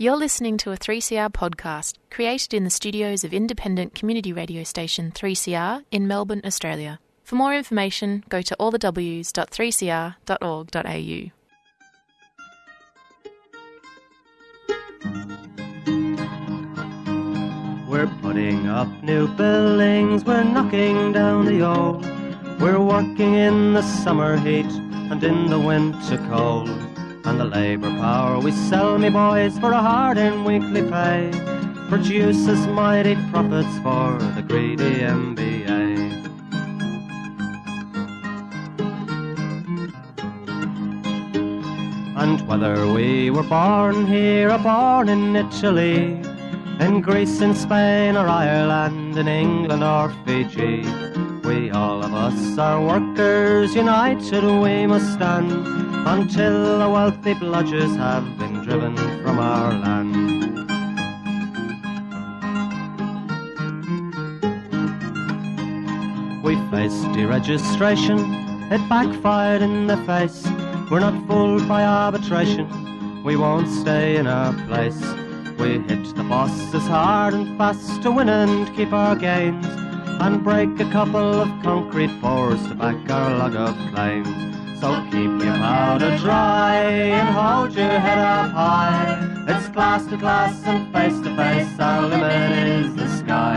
You're listening to a 3CR podcast created in the studios of independent community radio station 3CR in Melbourne, Australia. For more information, go to allthews.3cr.org.au. We're putting up new buildings, we're knocking down the old. We're working in the summer heat and in the winter cold. And the labour power we sell, me boys, for a hard and weekly pay, produces mighty profits for the greedy MBA. And whether we were born here or born in Italy, in Greece, in Spain or Ireland, in England or Fiji, we all of us are workers united, we must stand until the wealthy bludgers have been driven from our land. We faced deregistration, it backfired in the face. We're not fooled by arbitration, we won't stay in our place. We hit the bosses hard and fast to win and keep our gains, and break a couple of concrete pours to back our log of claims. So keep your powder dry and hold your head up high. It's class to class and face to face, our limit is the sky.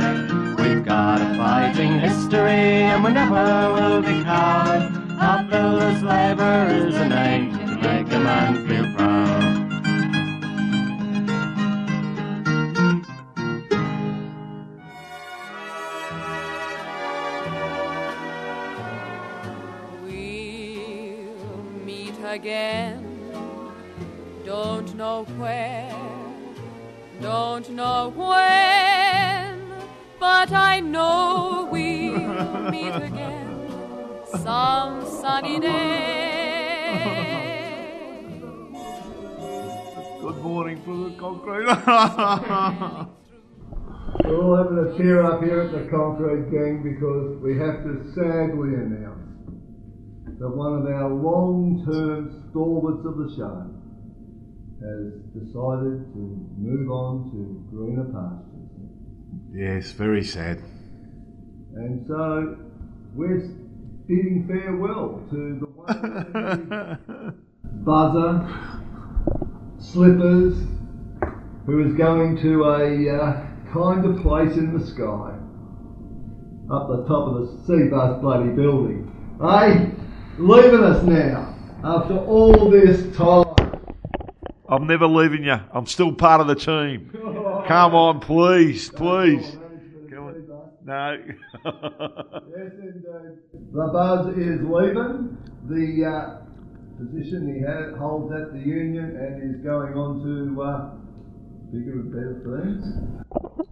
We've got a fighting history and we never will be cowed. Our builder's labour is a name to make a man feel proud. Again. Don't know where, don't know when, but I know we'll meet again some sunny day. Good morning from the concrete. We're all having a cheer up here at the Concrete Gang because we have to sadly announce that one of our long-term stalwarts of the show has decided to move on to greener pastures. yes, very sad. And so we're bidding farewell to the one buzzer, slippers, who is going to a uh, kind of place in the sky, up the top of the C-bus bloody building. Hey, leaving us now after all this time. I'm never leaving you. I'm still part of the team. Come on, please, please. No. Yes, indeed. The buzz is leaving the uh, position he ha- holds at the union and is going on to uh, bigger and better things.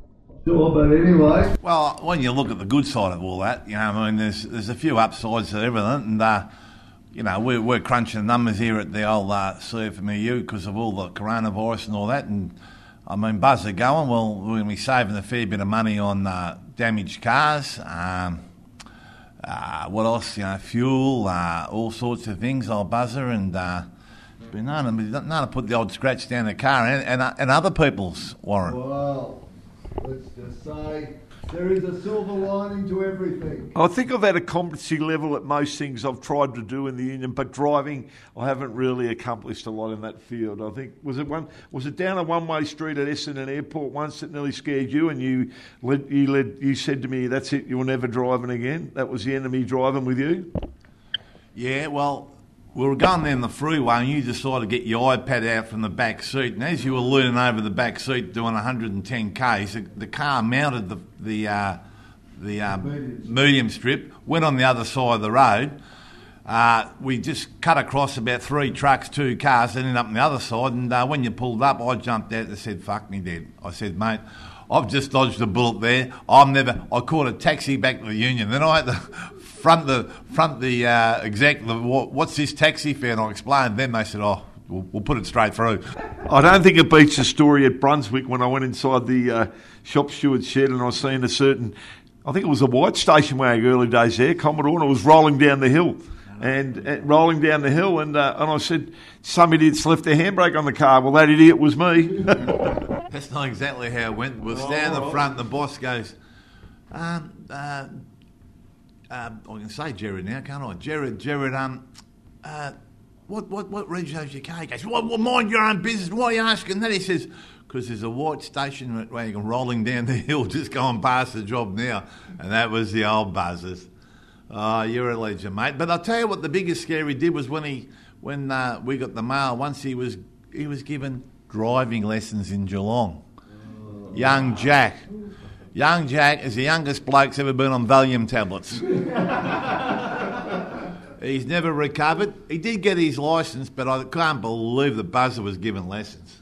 Sure, but anyway, Well, when you look at the good side of all that, you know, I mean, there's there's a few upsides to everything, and uh, you know, we're we're crunching numbers here at the old uh, CFMEU because of all the coronavirus and all that, and I mean, buzz are going. Well, we're going to be saving a fair bit of money on uh, damaged cars. Um, uh, what else? You know, fuel, uh, all sorts of things. Old buzzer and. Uh, been known to, been known put the old scratch down the car and, and, uh, and other people's, Warren. well, let's just say there is a silver lining to everything. I think I've had a competency level at most things I've tried to do in the union, but driving, I haven't really accomplished a lot in that field. I think was it one was it down a one way street at Essendon Airport once that nearly scared you, and you led, you led you said to me, "That's it, you're never driving again." That was the enemy driving with you. Yeah, well, we were going down the freeway and you decided to get your iPad out from the back seat. And as you were leaning over the back seat doing 110 k's, the, car mounted the the uh, the uh, medium strip, went on the other side of the road. Uh, we just cut across about three trucks, two cars, ended up on the other side. And uh, when you pulled up, I jumped out and said, "Fuck me, dead." I said, "Mate." I've just dodged a bullet there. I'm never. I caught a taxi back to the union. Then I had to front the front the uh, exec. The, what, what's this taxi fare? And I explained. Then they said, "Oh, we'll, we'll put it straight through." I don't think it beats the story at Brunswick when I went inside the uh, shop steward's shed and I seen a certain, I think it was a white station wagon early days there, Commodore, and it was rolling down the hill. and, and rolling down the hill. And, uh, and I said, some idiots left their handbrake on the car. Well, that idiot was me. That's not exactly how it went. We'll stand in the front, and the boss goes, um, uh, uh, I can say Jared now, can't I? Jared, Jared, um, uh, what, what, what region is your car? He goes, well, well, mind your own business. Why are you asking that? He says, because there's a white station wagon rolling down the hill just going past the job now. And that was the old buzzers. Oh, you're a legend, mate. But I'll tell you what the biggest scare he did was when he when uh, we got the mail. Once he was he was given driving lessons in Geelong. Young Jack. Young Jack is the youngest bloke's ever been on Valium tablets. He's never recovered. He did get his licence, but I can't believe the buzzer was given lessons.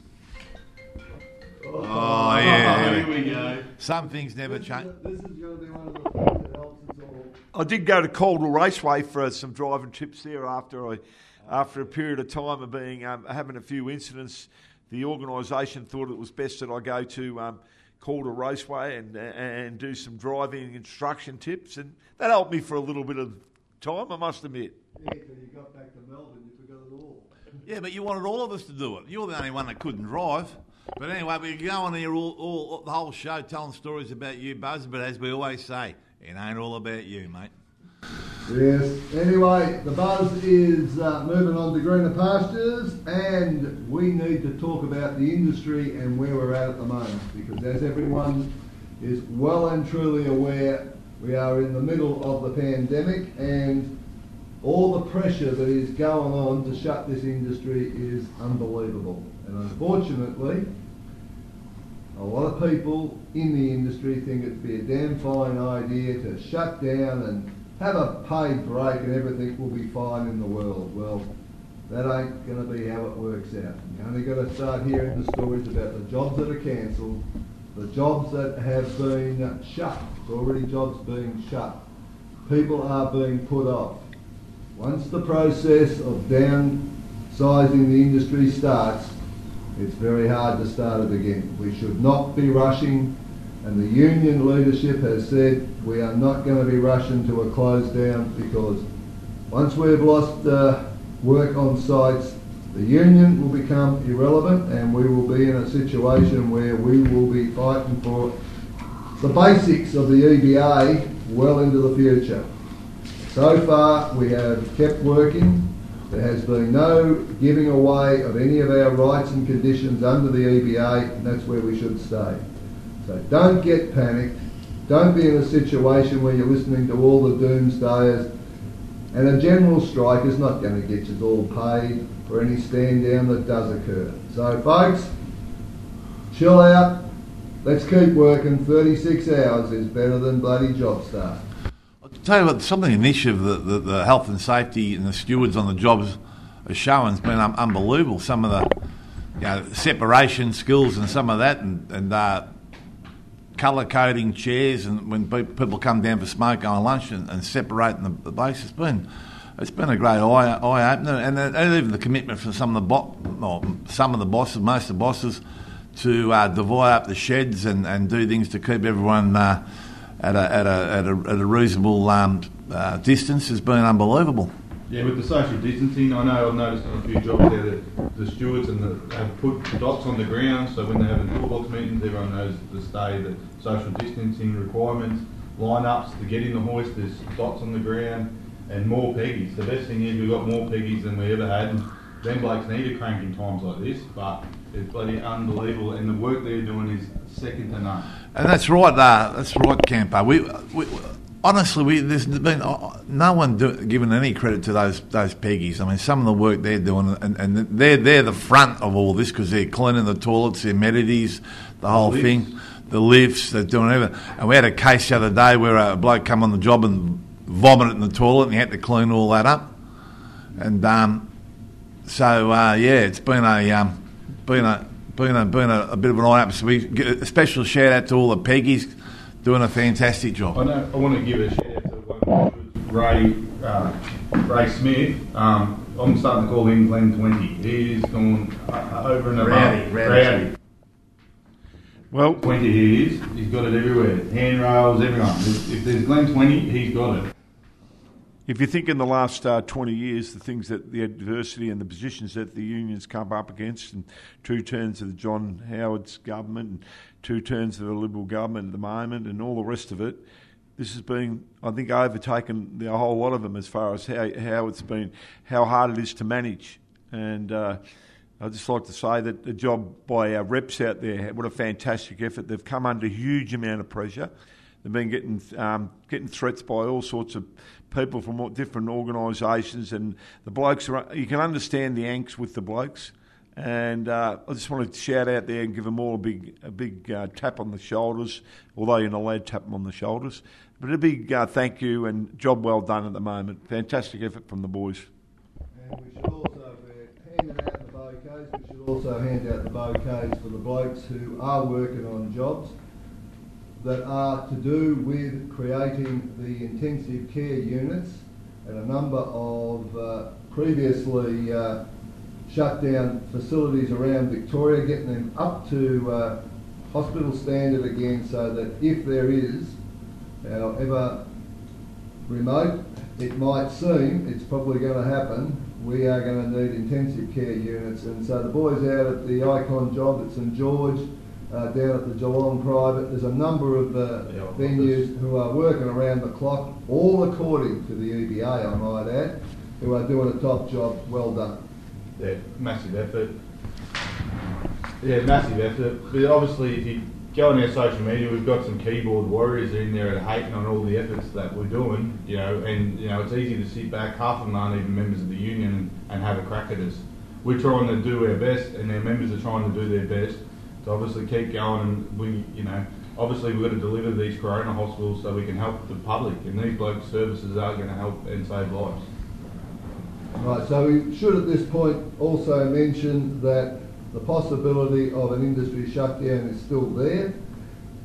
Oh, yeah. Here we go. Some things never change. This is going to be one of the things that helps us all. I did go to Calder Raceway for some driving trips there after I, after a period of time of being um, having a few incidents. The organisation thought it was best that I go to um, Calder Raceway and and do some driving instruction tips, and that helped me for a little bit of time. I must admit. Yeah, till you got back to Melbourne, you forgot it all. Yeah, but you wanted all of us to do it. You're the only one that couldn't drive. But anyway, we go on here all, all, all the whole show telling stories about you, Buzz. But as we always say, it ain't all about you, mate. Yes. Anyway, the buzz is uh, moving on to greener pastures, and we need to talk about the industry and where we're at at the moment, because as everyone is well and truly aware, we are in the middle of the pandemic, and all the pressure that is going on to shut this industry is unbelievable. And unfortunately, a lot of people in the industry think it'd be a damn fine idea to shut down and have a paid break and everything will be fine in the world. Well, that ain't going to be how it works out. You only got to start hearing the stories about the jobs that are cancelled, the jobs that have been shut. It's already jobs being shut. People are being put off. Once the process of downsizing the industry starts, it's very hard to start it again. We should not be rushing, and the union leadership has said we are not going to be rushing to a close down because once we've lost uh, work on sites, the union will become irrelevant and we will be in a situation where we will be fighting for the basics of the EBA well into the future. So far, we have kept working. There has been no giving away of any of our rights and conditions under the EBA, and that's where we should stay. So don't get panicked. Don't be in a situation where you're listening to all the doomsdayers. And a general strike is not going to get you all paid for any stand down that does occur. So, folks, chill out. Let's keep working. 36 hours is better than bloody job start. I'll tell you what, some of the initiative that the, the health and safety and the stewards on the jobs are showing has been unbelievable. Some of the you know, separation skills and some of that, and, and uh, colour coding chairs, and when people come down for smoke on lunch and, and separating the, the base, it's been it's been a great eye, opener, and, and even the commitment from some of the bo- some of the bosses, most of the bosses, to uh, divide up the sheds and, and do things to keep everyone uh, at, a, at, a, at, a, at a reasonable um, uh, distance has been unbelievable. Yeah, with the social distancing, I know I've noticed on a few jobs there that the stewards and the, have put dots on the ground, so when they have the toolbox meetings, everyone knows to stay the social distancing requirements, lineups to get in the hoist, there's dots on the ground, and more peggies. The best thing is we've got more peggies than we ever had. Them blokes need a crank in times like this, but it's bloody unbelievable, and the work they're doing is second to none. And that's right, uh, that's right, Campo. We, we honestly, we, there's been uh, no one do, given any credit to those those peggies. I mean, some of the work they're doing, and, and they're they're the front of all this because they're cleaning the toilets, the amenities, the whole lifts. thing, the lifts, they're doing everything. And we had a case the other day where a bloke come on the job and vomited in the toilet, and he had to clean all that up. And um, so uh, yeah, it's been a um, been a been a been a, a bit of an eye up. So we get a special shout out to all the Peggies doing a fantastic I job. know. I want to give a shout out to one of Ray uh, Ray Smith. Um, I'm starting to call him Glen Twenty. He's gone uh, over and above. Rowdy, rowdy. Well, Twenty he is. He's got it everywhere. Handrails, everyone. If, if there's Glen Twenty, he's got it. If you think in the last uh, 20 years, the things that the adversity and the positions that the unions come up against, and two turns of the John Howard's government, and two turns of the Liberal government at the moment, and all the rest of it, this has been, I think, overtaken a whole lot of them as far as how, how it's been, how hard it is to manage. And uh, I'd just like to say that the job by our reps out there, what a fantastic effort. They've come under huge amount of pressure. They've been getting um, getting threats by all sorts of people from different organisations, and the blokes are. You can understand the angst with the blokes, and uh, I just want to shout out there and give them all a big a big uh, tap on the shoulders. Although you're not allowed to tap them on the shoulders, but a big uh, thank you and job well done at the moment. Fantastic effort from the boys. And we should also be handing out the bouquets. We should also hand out the bouquets for the blokes who are working on jobs that are to do with creating the intensive care units and a number of uh, previously uh, shut down facilities around Victoria, getting them up to uh, hospital standard again so that if there is, however remote it might seem, it's probably going to happen, we are going to need intensive care units. And so the boys out at the Icon job at St George, uh, down at the Geelong Private. There's a number of uh, Yeah, venues who are working around the clock, all according to the EBA, I might add, who are doing a top job. Well done. Yeah, massive effort. Yeah, massive effort. But obviously, if you go on our social media, we've got some keyboard warriors in there that hating on all the efforts that we're doing. You know, and you know it's easy to sit back. Half of them aren't even members of the union and, and have a crack at us. We're trying to do our best, and our members are trying to do their best obviously keep going. And we, you know, obviously we've got to deliver these corona hospitals so we can help the public. And these bloke services are going to help and save lives. Right, so we should at this point also mention that the possibility of an industry shutdown is still there.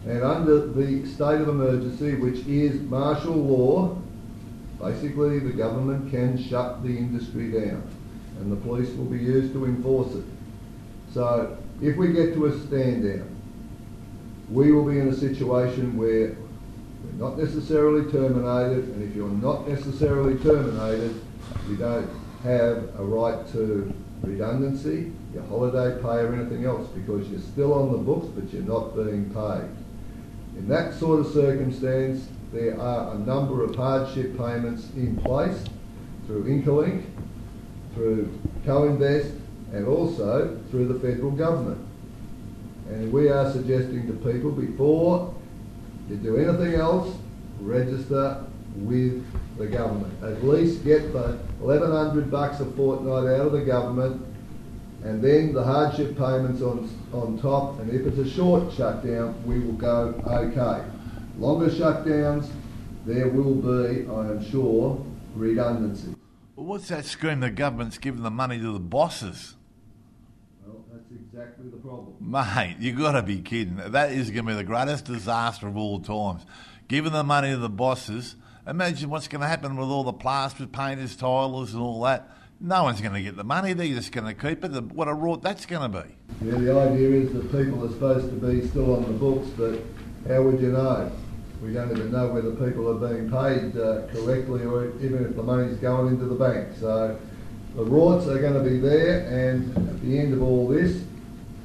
And under the state of emergency, which is martial law, basically the government can shut the industry down and the police will be used to enforce it. So if we get to a stand down, we will be in a situation where we're not necessarily terminated, and if you're not necessarily terminated, you don't have a right to redundancy, your holiday pay or anything else because you're still on the books but you're not being paid. In that sort of circumstance, there are a number of hardship payments in place through Incolink, through Co-Invest and also through the federal government. And we are suggesting to people before you do anything else, register with the government. At least get the 1100 bucks a fortnight out of the government and then the hardship payments on, on top. And if it's a short shutdown, we will go okay. Longer shutdowns, there will be, I am sure, redundancy. Well, what's that scream the government's giving the money to the bosses? Exactly the problem. Mate, you got to be kidding. That is going to be the greatest disaster of all times. Giving the money to the bosses. Imagine what's going to happen with all the plasterers, painters, tilers, and all that. No one's going to get the money. They're just going to keep it. What a rot that's going to be. Yeah, the idea is that people are supposed to be still on the books, but how would you know? We don't even know whether people are being paid uh, correctly or even if the money's going into the bank. So the rorts are going to be there, and at the end of all this,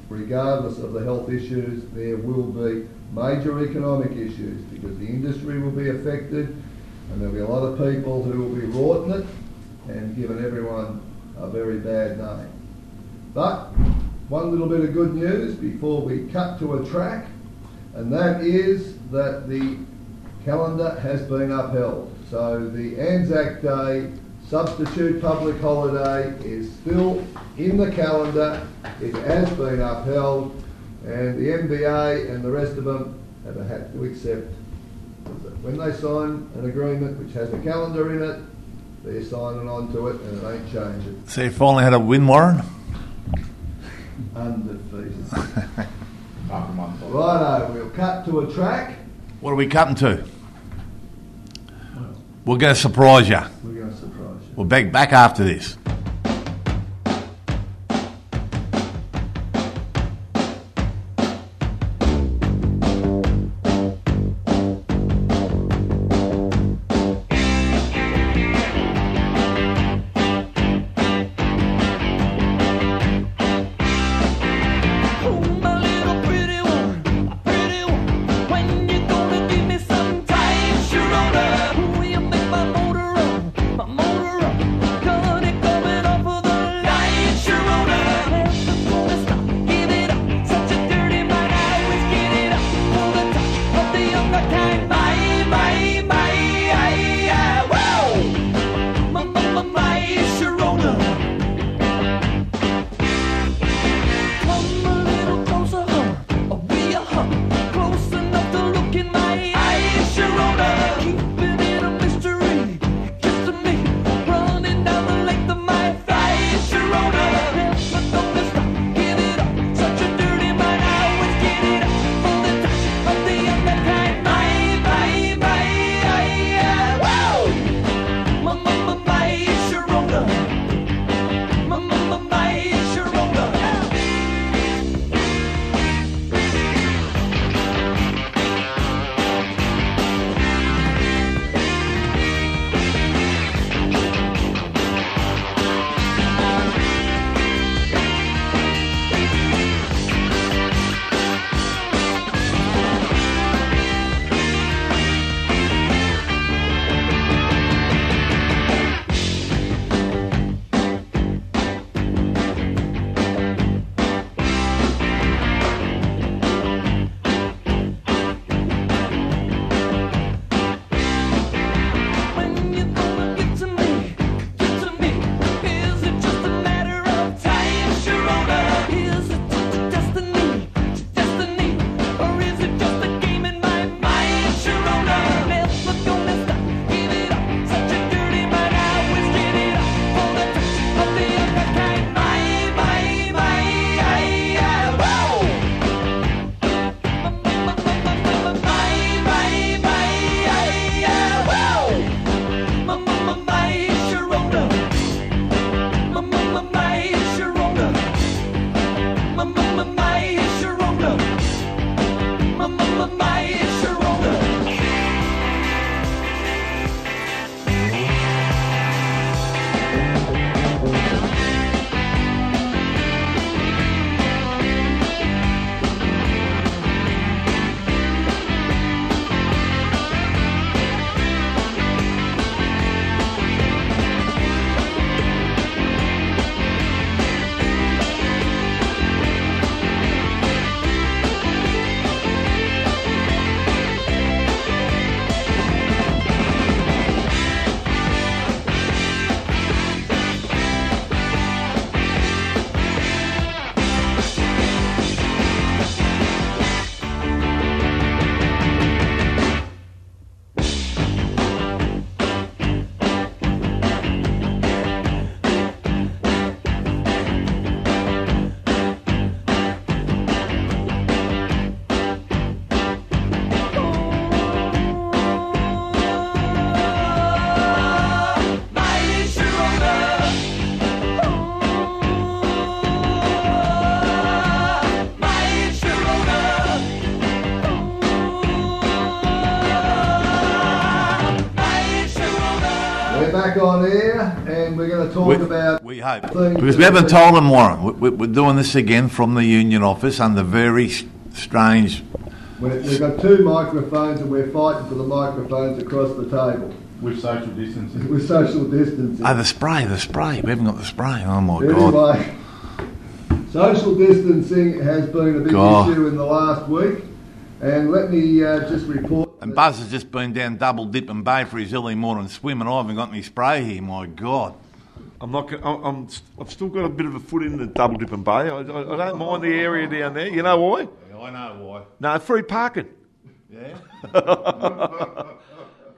regardless of the health issues, there will be major economic issues because the industry will be affected and there'll be a lot of people who will be rorting it and giving everyone a very bad name. But one little bit of good news before we cut to a track, and that is that the calendar has been upheld. So the Anzac Day substitute public holiday is still in the calendar. It has been upheld, and the MBA and the rest of them have had to accept that when they sign an agreement which has a calendar in it, they're signing on to it and it ain't changing. So you finally had a win, Warren? Undefeated. Half a month. Righto, we'll cut to a track. What are we cutting to? We're going to surprise you. We're going to surprise you. We'll back back after this. Because we haven't told them, Warren. We, we, we're doing this again from the union office under very strange. been- we- We've got two microphones, and we're fighting for the microphones across the table With social distancing. with social distancing. Oh, the spray, the spray. We haven't got the spray. Oh, my God. Social distancing has been a big God. issue in the last week, and let me uh, just report. And that- Buzz has just been down Double Dip and Bay for his early morning swim, and I haven't got any spray here. My God. I'm not. go- I'm, I'm. st- I've still got a bit of a foot in the Double Dipping Bay. I, I, I don't mind the area down there. You know why? I know why. No, free parking. Yeah?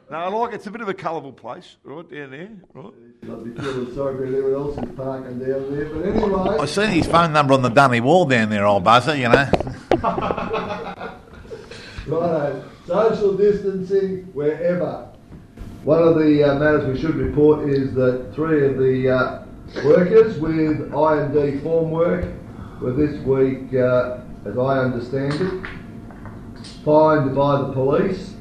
No, I like. It's a bit of a colourful place, right down there, right? I'd be feeling sorry for anyone else who's parking down there, but anyway. I seen his phone number on the dunny wall down there, old Buzzer, you know. Righto. Social distancing wherever. One of the uh, matters we should report is that three of the uh, workers with I&D formwork were this week, uh, as I understand it, fined by the police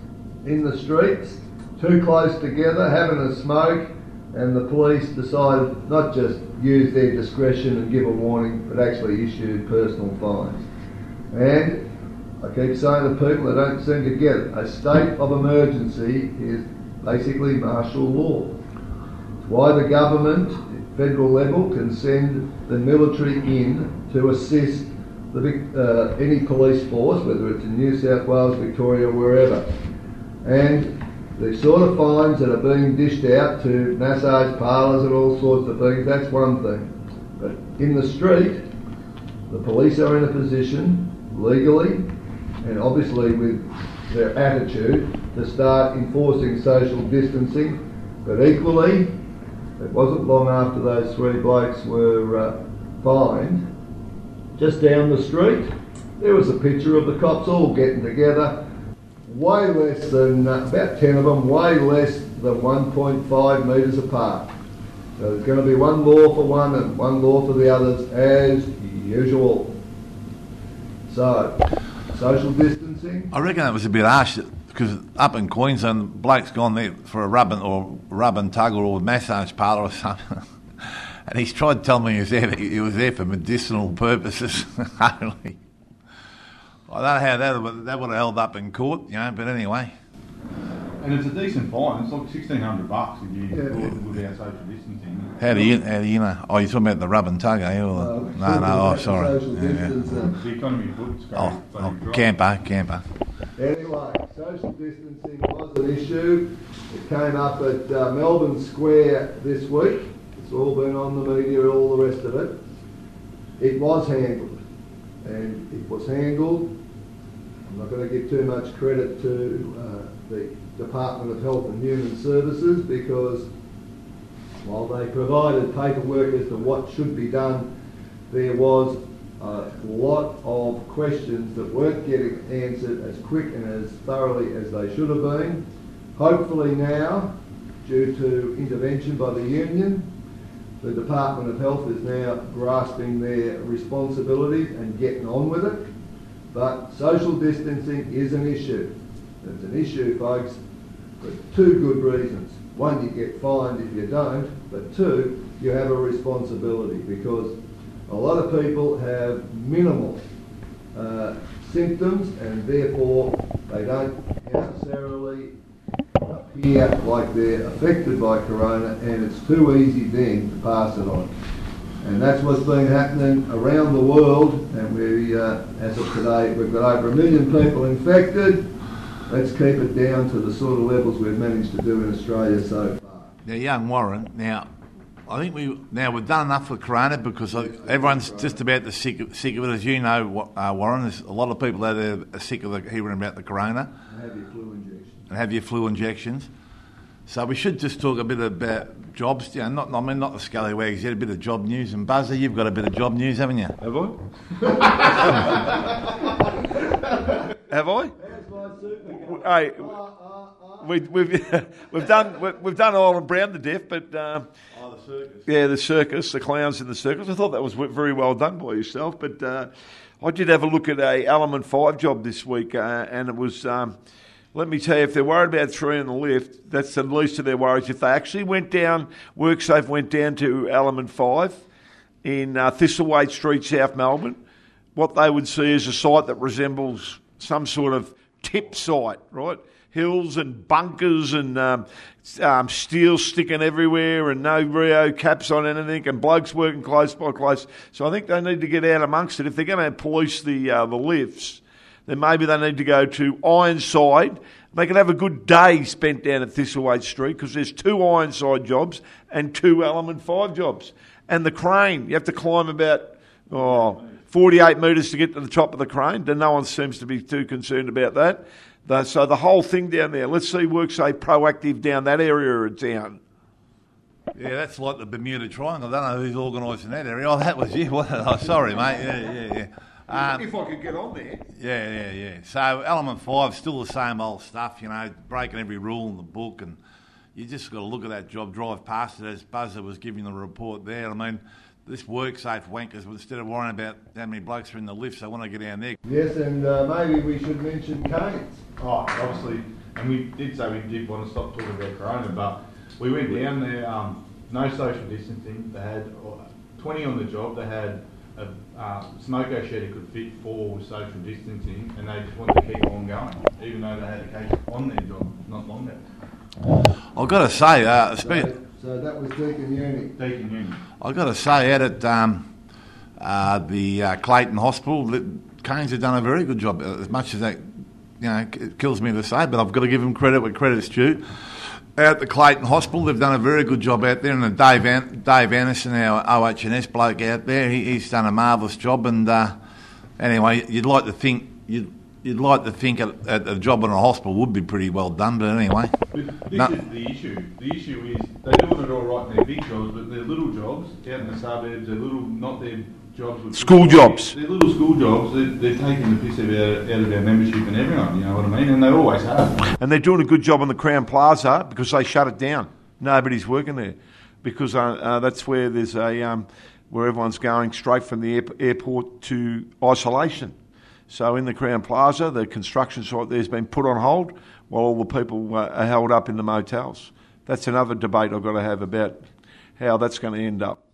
in the streets, too close together, having a smoke, and the police decided not just use their discretion and give a warning, but actually issued personal fines. And I keep saying to people they don't seem to get it, a state of emergency is basically martial law. Why the government, federal level, can send the military in to assist the, uh, any police force, whether it's in New South Wales, Victoria, wherever. And the sort of fines that are being dished out to massage parlours and all sorts of things, that's one thing. But in the street, the police are in a position, legally, and obviously with their attitude, to start enforcing social distancing. But equally, it wasn't long after those three blokes were uh, fined, just down the street, there was a picture of the cops all getting together, way less than, uh, about 10 of them, way less than 1.5 metres apart. So there's going to be one law for one and one law for the others, as usual. So, social distancing. I reckon that was a bit harsh because up in Queensland, the bloke's gone there for a rub and, or rub and tug or a massage parlour or something. And he's tried to tell me he was there, he was there for medicinal purposes only. I don't know how that would, that would have held up in court, you know, but anyway. And it's a decent fine. It's like sixteen hundred bucks if you Yeah. do without social distancing. How do you, how do you know? Oh, you're talking about the rub and tug, are you? Or the, Uh, no, no, oh, sorry. Social Yeah, yeah. The economy foot's great. Oh, bloody oh, drop. camper, camper. Anyway, social distancing was an issue. It came up at uh, Melbourne Square this week. It's all been on the media, all the rest of it. It was handled, and it was handled. I'm not going to give too much credit to uh, the Department of Health and Human Services because while they provided paperwork as to what should be done, there was a lot of questions that weren't getting answered as quick and as thoroughly as they should have been. Hopefully now, due to intervention by the union, the Department of Health is now grasping their responsibilities and getting on with it. But social distancing is an issue. It's an issue, folks, for two good reasons. One, you get fined if you don't, but two, you have a responsibility because a lot of people have minimal uh, symptoms and therefore they don't necessarily appear like they're affected by corona and it's too easy then to pass it on. And that's what's been happening around the world and we, uh, as of today, we've got over a million people infected. Let's keep it down to the sort of levels we've managed to do in Australia so far. Now, young Warren. Now, I think we now we've done enough for Corona because I, everyone's just about the sick, of- sick of it, as you know, uh, Warren. There's a lot of people out there are sick of the, hearing about the Corona Have your flu injection. and have your flu injections. So we should just talk a bit about jobs. You know, not I mean not the scallywags yet. A bit of job news and Buzzer, you've got a bit of job news, haven't you? Have I? Have I? How's my super going? Hey, we, we've we've done we- we've done Ireland Brown to death, but um, Oh, the circus. yeah, the circus, the clowns in the circus. I thought that was very well done by yourself. But uh, I did have a look at a Element Five job this week, uh, and it was um, let me tell you, if they're worried about three in the lift, that's the least of their worries. If they actually went down, WorkSafe went down to Element 5 in uh, Thistlethwaite Street, South Melbourne, what they would see is a site that resembles some sort of tip site, right? Hills and bunkers and um, um, steel sticking everywhere and no reo caps on anything and blokes working close by close. So I think they need to get out amongst it. If they're going to police the, uh, the lifts, then maybe they need to go to Ironside. They can have a good day spent down at Thistlethwaite Street because there's two Ironside jobs and two Element 5 jobs. And the crane, you have to climb about oh, 48 metres to get to the top of the crane. And no one seems to be too concerned about that. So the whole thing down there, let's see WorkSafe proactive down that area of town. Yeah, that's like the Bermuda Triangle. I don't know who's organising that area. Oh, that was you. Oh, sorry, mate. Yeah, yeah, yeah. Um, if I could get on there. Yeah, yeah, yeah. So element five, still the same old stuff, you know, breaking every rule in the book, and you just got to look at that job, drive past it as Buzzer was giving the report there. I mean, this WorkSafe wankers, instead of worrying about how many blokes are in the lifts, they want to get down there. Yes, and uh, maybe we should mention Kanes. Oh, obviously, and we did say we did want to stop talking about Corona, but we went down there, um, no social distancing. They had uh, 20 on the job. They had a uh, smoko shed that could fit four with social distancing, and they just wanted to keep on going, even though they had a case on their job not long ago. I've got to say, uh, So, so that was Deakin Uni. Deakin Union. I've got to say, out at um, uh, the uh, Clayton Hospital, the Kanes have done a very good job. As much as that, you know, it kills me to say, but I've got to give them credit where credit's due. Out at the Clayton Hospital, they've done a very good job out there, and Dave An- Dave Anderson, our OH&S bloke out there, he, he's done a marvellous job. And uh, anyway, you'd like to think you'd, you'd like to think a, a, a job in a hospital would be pretty well done, but anyway. But this No. is the issue. The issue is they're doing it all right in their big jobs, but their little jobs out in the suburbs, they're little, not their jobs. With School jobs. They're little school jobs. They're, they're taking the piss out of, out of our membership and everyone. You know what I mean? And they always have. And they're doing a good job on the Crowne Plaza because they shut it down. Nobody's working there because uh, uh, that's where there's a um, where everyone's going straight from the air- airport to isolation. So in the Crowne Plaza, the construction site there's been put on hold while all the people uh, are held up in the motels. That's another debate I've got to have about how that's going to end up.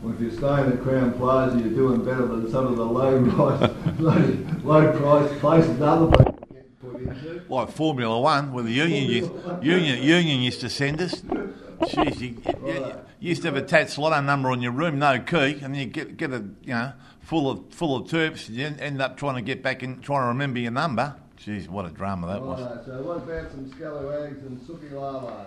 Well, if you're staying at Crowne Plaza, you're doing better than some of the low price, low, low price places other people get put into. like Formula One, where the union used, union union used to send us. Jeez, you, you, you used to have a tat slot number on your room, no key, and you get get a you know full of full of terps. You end up trying to get back and trying to remember your number. Jeez, what a drama that was. Righto, so what about some scallywags and sookie lalas?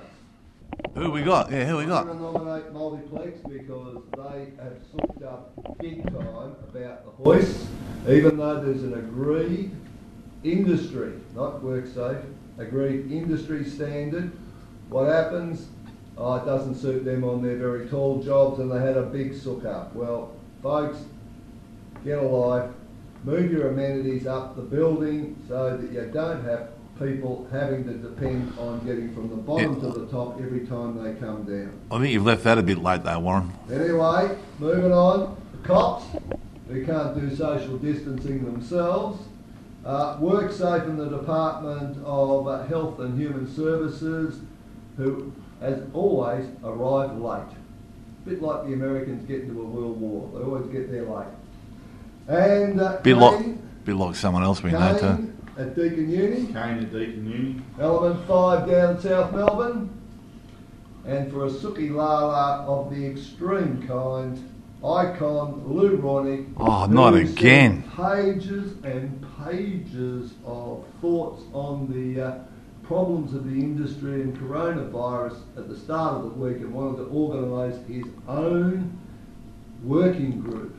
Who we got? Yeah, who we I'm got? going to nominate Multiplex because they have sooked up big time about the hoist, even though there's an agreed industry, not WorkSafe, agreed industry standard. What happens? Oh, it doesn't suit them on their very tall jobs and they had a big sook up. Well, folks, get a life, move your amenities up the building so that you don't have people having to depend on getting from the bottom Yeah. to the top every time they come down. I think you've left that a bit late, though, Warren. Anyway, moving on, the cops, who can't do social distancing themselves, uh, WorkSafe in the Department of uh, Health and Human Services, who, as always, arrive late. bit like the Americans get into a world war, they always get there late. And uh, Bit like bit like someone else we know too. At Deakin Uni, Kane at Deakin Uni. Element 5 down South Melbourne. And for a Suki Lala of the extreme kind, icon Lou Ronnie. Oh, not again. Pages and pages of thoughts on the uh, problems of the industry and coronavirus at the start of the week and wanted to organise his own working group.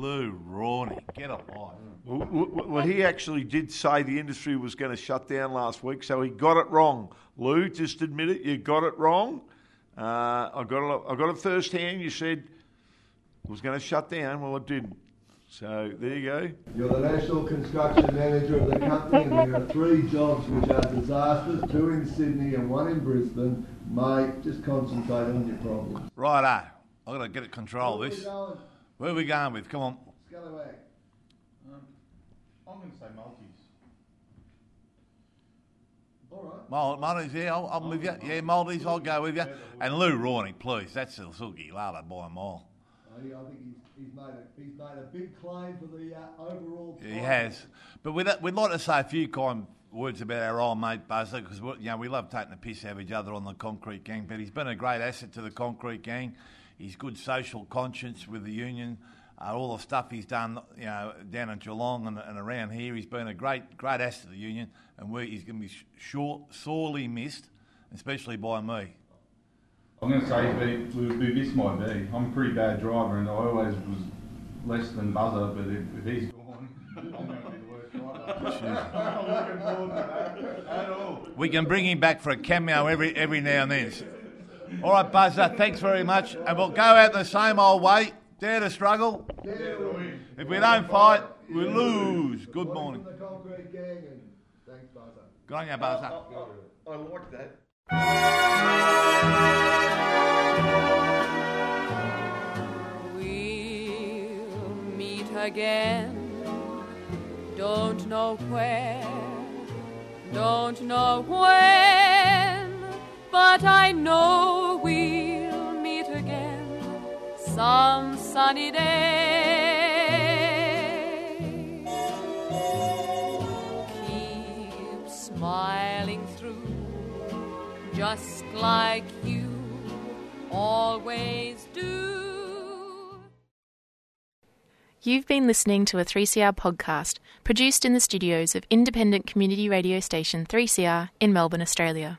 Lou Rawny, get a life. Well, well, well, he actually did say the industry was going to shut down last week, so he got it wrong. Lou, just admit it, you got it wrong. Uh, I got it. I got it first hand. You said it was going to shut down. Well, it didn't. So there you go. You're the national construction manager of the company, and there are three jobs which are disasters: two in Sydney and one in Brisbane. Mate, just concentrate on your problems. Righto, I've got to get it control of Where this. Where are we going with? Come on. Scallywag. Um, I'm going to say Maltese. All right. Mal- Maldives, yeah, I'll, I'm with you. Yeah, Maldives, I'll go with you. And Lou Rawley, please. That's the Silky Lala by a mile. I think, I think he's, he's made a he's made a big claim for the uh, overall. He has. But we'd, we'd like to say a few kind words about our old mate Buzzer because you know we love taking the piss out of each other on the concrete gang. But he's been a great asset to the concrete gang. He's good social conscience with the union. Uh, all the stuff he's done, you know, down in Geelong and, and around here, he's been a great, great asset to the union, and we, he's going to be sh- short, sorely missed, especially by me. I'm going to say would be missed my be. I'm a pretty bad driver and I always was less than buzzer, but if, if he's gone, I'm going to be the worst driver. I'm not looking forward to that at all. We can bring him back for a cameo every every now and then. All right, Buzzer, thanks very much, and we'll go out the same old way. Dare to struggle. If we don't fight, we lose. Good morning. From the concrete gang, thanks, Buzzer. Good on you, Buzzer. I like that. We'll meet again. Don't know where, don't know when, but I know we'll meet again some sunny day. Keep smiling through, just like you always do. You've been listening to a 3CR podcast produced in the studios of independent community radio station 3CR in Melbourne, Australia.